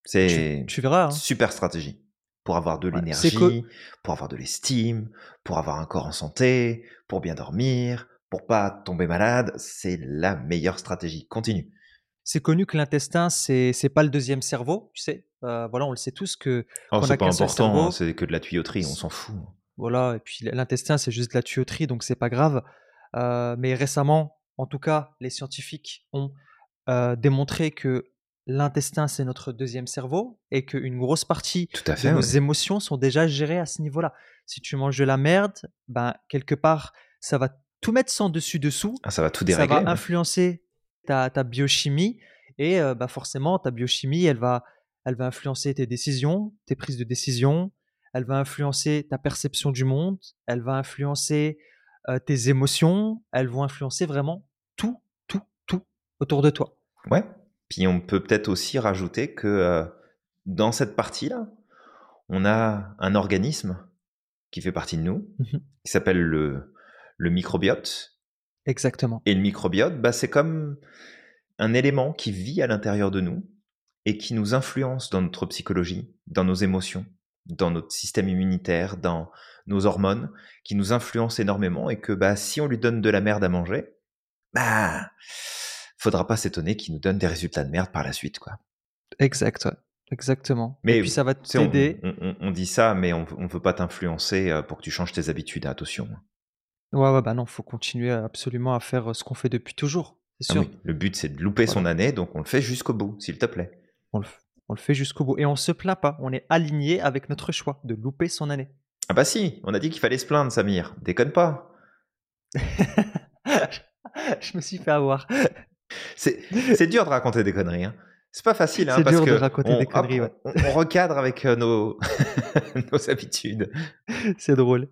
C'est Tu, tu verras. hein. super stratégie pour avoir de l'énergie, pour avoir de l'estime, pour avoir un corps en santé, pour bien dormir, pour pas tomber malade. C'est la meilleure stratégie. Continue. C'est connu que l'intestin, c'est c'est pas le deuxième cerveau, tu sais. Euh, voilà, on le sait tous que Oh, c'est pas important, c'est que de la tuyauterie, on s'en fout. Voilà, et puis l'intestin, c'est juste de la tuyauterie, donc c'est pas grave. Euh, mais récemment, en tout cas, les scientifiques ont euh, démontré que l'intestin, c'est notre deuxième cerveau et qu'une grosse partie Tout à de fait. nos ouais. émotions sont déjà gérées à ce niveau-là. Si tu manges de la merde, ben, quelque part, ça va tout mettre sans dessus dessous. Ah, ça va tout Ça dérégler. va influencer ta, ta biochimie et euh, bah forcément ta biochimie, elle va, elle va influencer tes décisions, tes prises de décision. Elle va influencer ta perception du monde. Elle va influencer euh, tes émotions. Elles vont influencer vraiment tout autour de toi. Ouais. Puis on peut peut-être aussi rajouter que euh, dans cette partie-là, on a un organisme qui fait partie de nous, Mhm. qui s'appelle le, le microbiote. Exactement. Et le microbiote, bah, c'est comme un élément qui vit à l'intérieur de nous et qui nous influence dans notre psychologie, dans nos émotions, dans notre système immunitaire, dans nos hormones, qui nous influence énormément et que bah, si on lui donne de la merde à manger, bah, faudra pas s'étonner qu'il nous donne des résultats de merde par la suite. Quoi. Exact. ouais. Exactement. Mais et puis ça va t'aider. on- on- on dit ça, mais on ne veut pas t'influencer euh, pour que tu changes tes habitudes. Attention. Ouais, ouais, bah non, faut continuer absolument à faire euh, ce qu'on fait depuis toujours. C'est Ah oui, le but, c'est de louper son année, donc on le fait jusqu'au bout, s'il te plaît. On, le, f- on le fait jusqu'au bout. Et on se plaint pas. On est aligné avec notre choix de louper son année. Ah bah si, on a dit qu'il fallait se plaindre, Samir. Déconne pas. Je me suis fait avoir. C'est dur de raconter des conneries. Hein. C'est pas facile, hein, C'est parce dur de raconter on, des conneries, hop, on, on recadre avec euh, nos, nos habitudes. C'est drôle.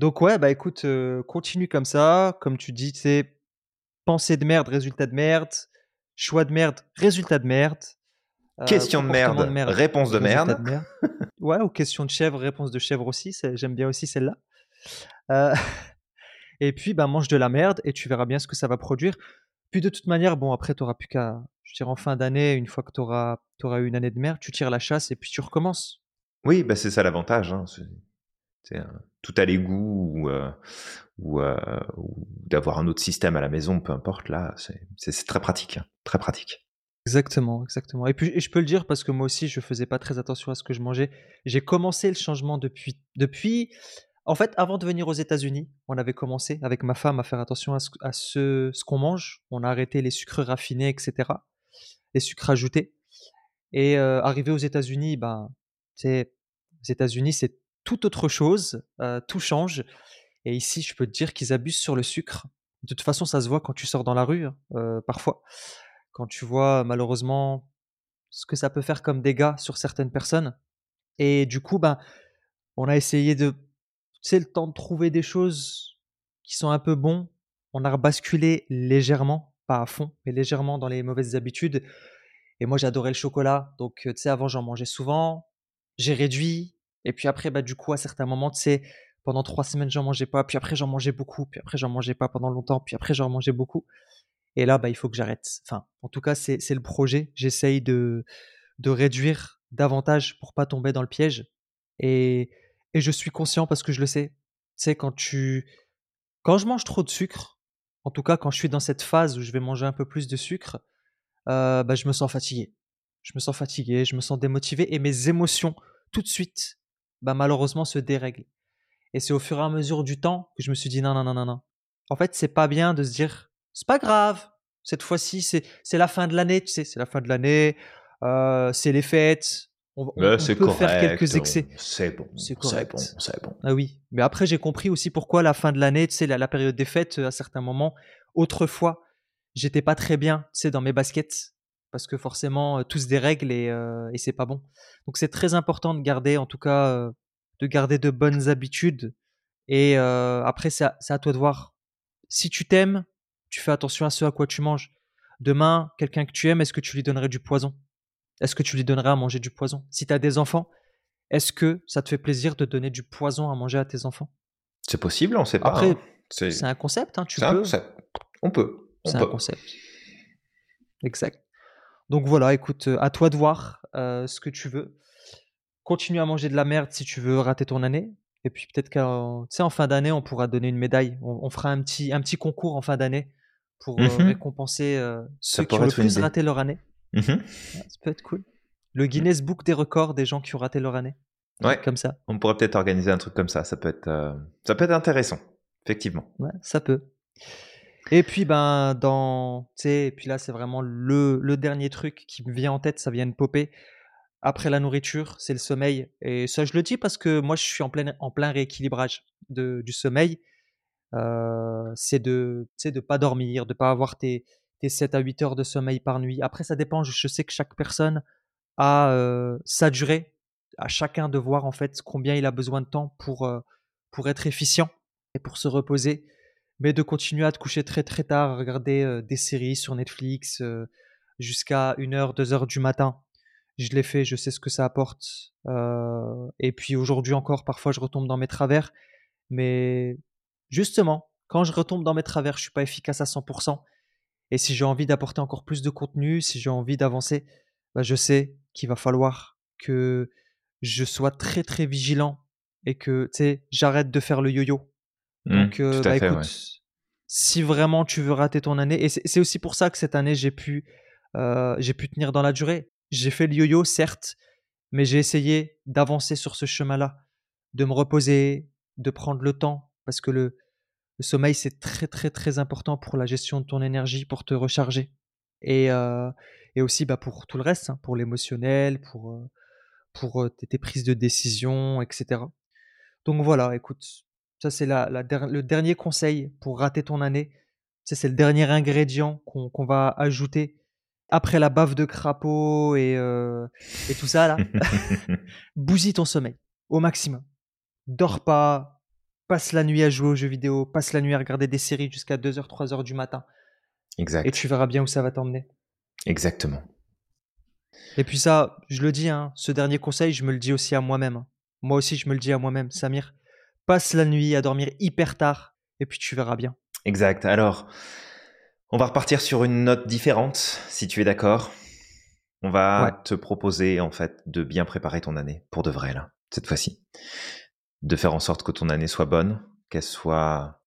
Donc ouais, bah écoute, euh, continue comme ça. Comme tu dis, c'est pensée de merde, résultat de merde. Choix de merde, résultat de merde. euh, Question de comportement merde, réponse de merde. ouais, ou question de chèvre, réponse de chèvre aussi. J'aime bien aussi celle-là. Euh, et puis, bah, mange de la merde et tu verras bien ce que ça va produire. Puis de toute manière, bon, après, tu n'auras plus qu'à, je dirais en fin d'année, une fois que tu auras, eu une année de merde, tu tires la chasse et puis tu recommences. Oui, bah c'est ça l'avantage. Hein. C'est- tout à l'égout ou, euh, ou, euh, ou d'avoir un autre système à la maison, peu importe. Là, c'est- très pratique, hein. très pratique. Exactement, exactement. Et puis, et je peux le dire parce que moi aussi, je faisais pas très attention à ce que je mangeais. J'ai commencé le changement depuis, depuis. En fait, avant de venir aux États-Unis, on avait commencé avec ma femme à faire attention à ce, qu'on mange. On a arrêté les sucres raffinés, etc. Les sucres ajoutés. Et euh, arrivé aux États-Unis, ben, c'est États-Unis, c'est tout autre chose. euh, tout change. Et ici, je peux te dire qu'ils abusent sur le sucre. De toute façon, ça se voit quand tu sors dans la rue, hein, euh, parfois quand tu vois malheureusement ce que ça peut faire comme dégâts sur certaines personnes. Et du coup, ben, on a essayé de, sais, le temps de trouver des choses qui sont un peu bons. On a rebasculé légèrement, pas à fond, mais légèrement dans les mauvaises habitudes. Et moi, j'adorais le chocolat. Donc, euh, tu sais, avant, j'en mangeais souvent. J'ai réduit. Et puis après, bah, du coup, à certains moments, tu sais, pendant trois semaines, j'en mangeais pas. Puis après, j'en mangeais beaucoup. Puis après, j'en mangeais pas pendant longtemps. Puis après, j'en mangeais beaucoup. Et là, bah, il faut que j'arrête. Enfin, en tout cas, c'est le projet. J'essaye de, de réduire davantage pour pas tomber dans le piège. Et, et je suis conscient parce que je le sais. Tu sais, quand tu, quand je mange trop de sucre, en tout cas, quand je suis dans cette phase où je vais manger un peu plus de sucre, euh, bah, je me sens fatigué. Je me sens fatigué, je me sens démotivé et mes émotions, tout de suite, bah, malheureusement, se dérèglent. Et c'est au fur et à mesure du temps que je me suis dit non, non, non, non, non. En fait, c'est pas bien de se dire c'est pas grave. Cette fois-ci, c'est la fin de l'année, tu sais, c'est la fin de l'année, euh, c'est les fêtes. On, on- Mais on c'est peut correct. faire quelques excès. C'est bon. C'est correct. bon. C'est bon. Ah oui, mais après j'ai compris aussi pourquoi la fin de l'année, tu sais, la, la période des fêtes, euh, à certains moments, autrefois, j'étais pas très bien, tu sais, dans mes baskets, parce que forcément, euh, tout se dérègle et, euh, et c'est pas bon. Donc c'est très important de garder, en tout cas, euh, de garder de bonnes habitudes. Et euh, après, c'est à, c'est à toi de voir. Si tu t'aimes, tu fais attention à ce à quoi tu manges. Demain, quelqu'un que tu aimes, est-ce que tu lui donnerais du poison? Est-ce que tu lui donnerais à manger du poison? Si tu as des enfants, est-ce que ça te fait plaisir de donner du poison à manger à tes enfants? C'est possible, on sait pas. Après, hein. c'est un concept, hein, tu un concept. On peut. C'est un concept. Exact. Donc voilà, écoute, euh, à toi de voir euh, ce que tu veux. Continue à manger de la merde si tu veux rater ton année. Et puis peut-être qu'en en fin d'année, on pourra donner une médaille. On, on fera un petit, un petit concours en fin d'année pour euh, Mhm. récompenser euh, ceux qui ont le plus idée. raté leur année. Mhm. Ouais, ça peut être cool. Le Guinness Book des records des gens qui ont raté leur année. Ouais. Comme ça. On pourrait peut-être organiser un truc comme ça. Ça peut être, euh, ça peut être intéressant. Effectivement. Ouais, ça peut. Et puis, ben, dans. Et puis là, c'est vraiment le, le dernier truc qui me vient en tête, ça vient de popper. Après la nourriture, c'est le sommeil. Et ça, je le dis parce que moi, je suis en plein, en plein rééquilibrage de, du sommeil. euh, c'est de de pas dormir, de pas avoir tes tes 7 à 8 heures de sommeil par nuit. Après ça dépend, je sais que chaque personne a, heu, sa durée. À chacun de voir, en fait, combien il a besoin de temps pour, heu, pour être efficient et pour se reposer. Mais de continuer à te coucher très, très tard, à regarder, heu, des séries sur Netflix, jusqu'à 1:00-2:00 du matin. Je l'ai fait, je sais ce que ça apporte, et puis aujourd'hui encore, parfois, je retombe dans mes travers. Mais justement, quand je retombe dans mes travers, je suis pas efficace à 100 et si j'ai envie d'apporter encore plus de contenu, si j'ai envie d'avancer, bah, je sais qu'il va falloir que je sois très, très vigilant et que, j'arrête de faire le yo-yo. Mmh, Donc, à bah, fait, ouais. écoute, si vraiment tu veux rater ton année et c'est aussi pour ça que cette année j'ai pu, heu, j'ai pu tenir dans la durée. J'ai fait le yo-yo certes, mais j'ai essayé d'avancer sur ce chemin-là, de me reposer, de prendre le temps parce que le le sommeil, c'est très, très, très important pour la gestion de ton énergie, pour te recharger et heu et aussi, bah, pour tout le reste, hein, pour l'émotionnel, pour, heu, pour, heu, tes tes prises de décision et cetera. Donc voilà, écoute, ça c'est la la der le dernier conseil pour rater ton année. Ça, c'est le dernier ingrédient qu'on va ajouter après la bave de crapaud et et tout ça là. Bousille ton sommeil au maximum. Dors pas, passe la nuit à jouer aux jeux vidéo, passe la nuit à regarder des séries jusqu'à 2:00-3:00 du matin et Exact, tu verras bien où ça va t'emmener. exactement. Et puis ça, je le dis, hein, ce dernier conseil, je me le dis aussi à moi-même. hein. Moi aussi, je me le dis à moi-même, Samir. Passe la nuit à dormir hyper tard et puis tu verras bien. Exact. Alors, on va repartir sur une note différente, si tu es d'accord. On Ouais, va te proposer, en fait, de bien préparer ton année, pour de vrai, là, cette fois-ci. De faire en sorte que ton année soit bonne, qu'elle soit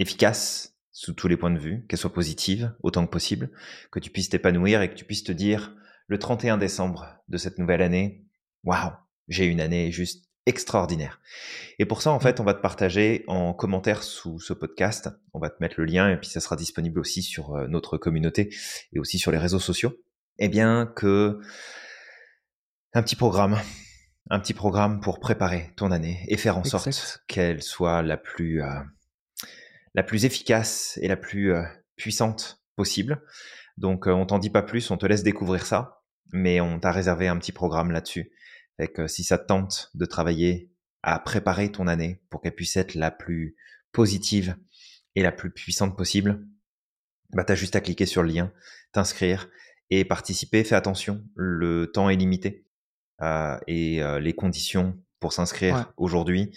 efficace sous tous les points de vue, qu'elle soit positive autant que possible, que tu puisses t'épanouir et que tu puisses te dire le 31 décembre de cette nouvelle année, waouh, j'ai une année juste extraordinaire. Et pour ça, en fait, on va te partager en commentaire sous ce podcast. On va te mettre le lien et puis ça sera disponible aussi sur euh, notre communauté et aussi sur les réseaux sociaux. Eh bien, que un petit programme, un petit programme pour préparer ton année et faire en sorte qu'elle soit la plus euh, la plus efficace et la plus euh, puissante possible. Donc, euh, on t'en dit pas plus, on te laisse découvrir ça, mais on t'a réservé un petit programme là-dessus. Fait que si ça te tente de travailler à préparer ton année pour qu'elle puisse être la plus positive et la plus puissante possible, bah t'as juste à cliquer sur le lien, t'inscrire et participer. Fais attention, le temps est limité euh, et euh, les conditions pour Ouais, s'inscrire aujourd'hui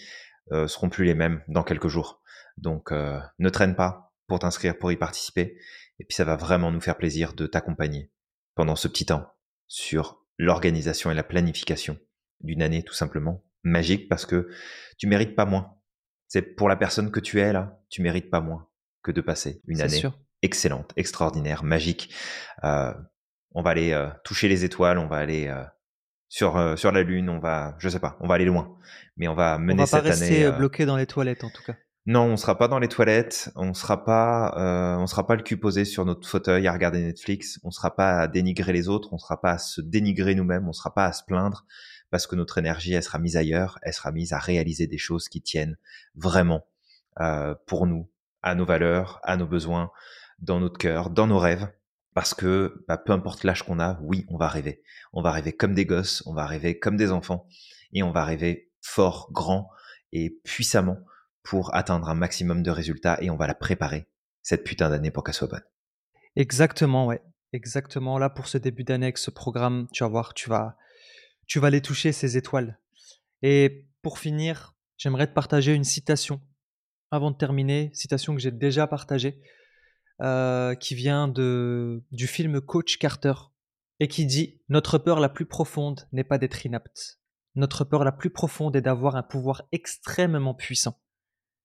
euh, seront plus les mêmes dans quelques jours. Donc euh, ne traîne pas pour t'inscrire, pour y participer. Et puis ça va vraiment nous faire plaisir de t'accompagner pendant ce petit temps sur l'organisation et la planification d'une année tout simplement magique parce que tu mérites pas moins. C'est pour la personne que tu es là, tu mérites pas moins que de passer une année sûr. excellente, extraordinaire, magique. Euh, on va aller euh, toucher les étoiles, on va aller euh, sur euh, sur la lune, on va, je sais pas, on va aller loin, mais on va On mener va pas cette année. rester, heu, euh, bloqué dans les toilettes en tout cas. non, on sera pas dans les toilettes, on sera pas, euh, on sera pas le cul posé sur notre fauteuil à regarder Netflix, on sera pas à dénigrer les autres, on sera pas à se dénigrer nous-mêmes, on sera pas à se plaindre parce que notre énergie, elle sera mise ailleurs, elle sera mise à réaliser des choses qui tiennent vraiment euh, pour nous, à nos valeurs, à nos besoins, dans notre cœur, dans nos rêves. Parce que bah, peu importe l'âge qu'on a, oui, on va rêver. On va rêver comme des gosses, on va rêver comme des enfants, et on va rêver fort, grand et puissamment pour atteindre un maximum de résultats, et on va la préparer, cette putain d'année, pour qu'elle soit bonne. Exactement, ouais. Exactement. Là, pour ce début d'année avec ce programme, tu vas voir, tu vas tu vas les toucher ces étoiles et pour finir, j'aimerais te partager une citation avant de terminer, citation que j'ai déjà partagée, heu, qui vient de du film Coach Carter et qui dit: «Notre peur la plus profonde n'est pas d'être inapte. Notre peur la plus profonde est d'avoir un pouvoir extrêmement puissant.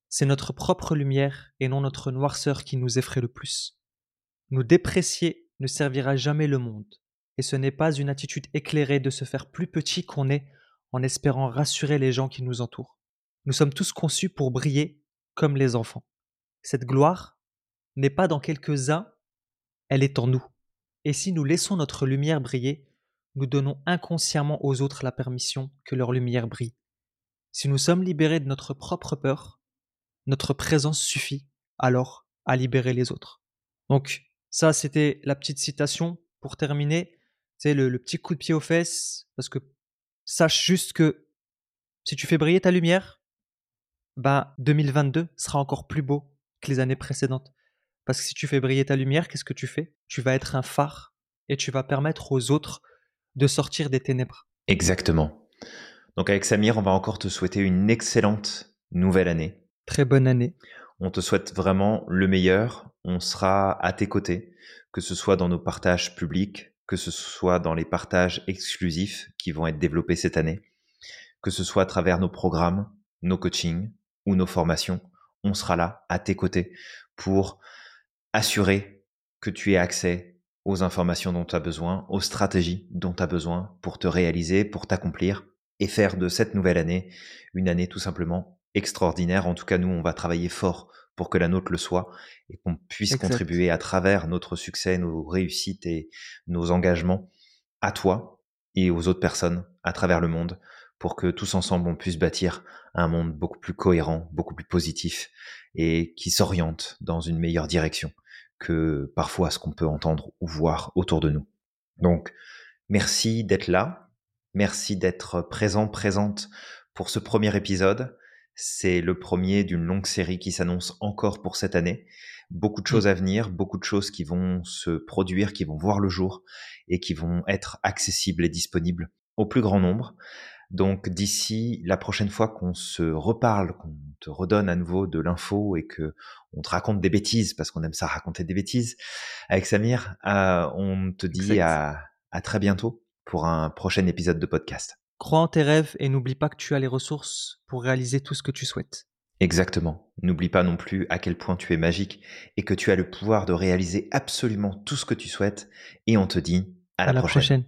C'est notre propre lumière et non notre noirceur qui nous effraie le plus. Nous déprécier ne servira jamais le monde, et ce n'est pas une attitude éclairée de se faire plus petit qu'on est en espérant rassurer les gens qui nous entourent. Nous sommes tous conçus pour briller comme les enfants. Cette gloire n'est pas dans quelques-uns, elle est en nous. Et si nous laissons notre lumière briller, nous donnons inconsciemment aux autres la permission que leur lumière brille. Si nous sommes libérés de notre propre peur, notre présence suffit alors à libérer les autres. Donc ça, c'était la petite citation pour terminer. C'est le, le petit coup de pied aux fesses, parce que sache juste que si tu fais briller ta lumière, bah 2022 sera encore plus beau que les années précédentes. Parce que si tu fais briller ta lumière, qu'est-ce que tu fais? Tu vas être un phare et tu vas permettre aux autres de sortir des ténèbres. Exactement. Donc avec Samir, on va encore te souhaiter une excellente nouvelle année. Très bonne année. On te souhaite vraiment le meilleur. On sera à tes côtés, que ce soit dans nos partages publics, que ce soit dans les partages exclusifs qui vont être développés cette année, que ce soit à travers nos programmes, nos coachings ou nos formations. On sera là à tes côtés pour assurer que tu aies accès aux informations dont tu as besoin, aux stratégies dont tu as besoin pour te réaliser, pour t'accomplir et faire de cette nouvelle année une année tout simplement extraordinaire. En tout cas, nous, on va travailler fort pour que la nôtre le soit et qu'on puisse contribuer à travers notre succès, nos réussites et nos engagements à toi et aux autres personnes à travers le monde pour que tous ensemble on puisse bâtir un monde beaucoup plus cohérent, beaucoup plus positif et qui s'oriente dans une meilleure direction que parfois ce qu'on peut entendre ou voir autour de nous. Donc, merci d'être là. Merci d'être présent, présente pour ce premier épisode. C'est le premier d'une longue série qui s'annonce encore pour cette année. Beaucoup de choses à venir, beaucoup de choses qui vont se produire, qui vont voir le jour et qui vont être accessibles et disponibles au plus grand nombre. Donc d'ici la prochaine fois qu'on se reparle, qu'on te redonne à nouveau de l'info et que on te raconte des bêtises, parce qu'on aime ça raconter des bêtises, avec Samir, euh, on te dit à, à très bientôt pour un prochain épisode de podcast. Crois en tes rêves et n'oublie pas que tu as les ressources pour réaliser tout ce que tu souhaites. Exactement. N'oublie pas non plus à quel point tu es magique et que tu as le pouvoir de réaliser absolument tout ce que tu souhaites. Et on te dit à, la, prochaine.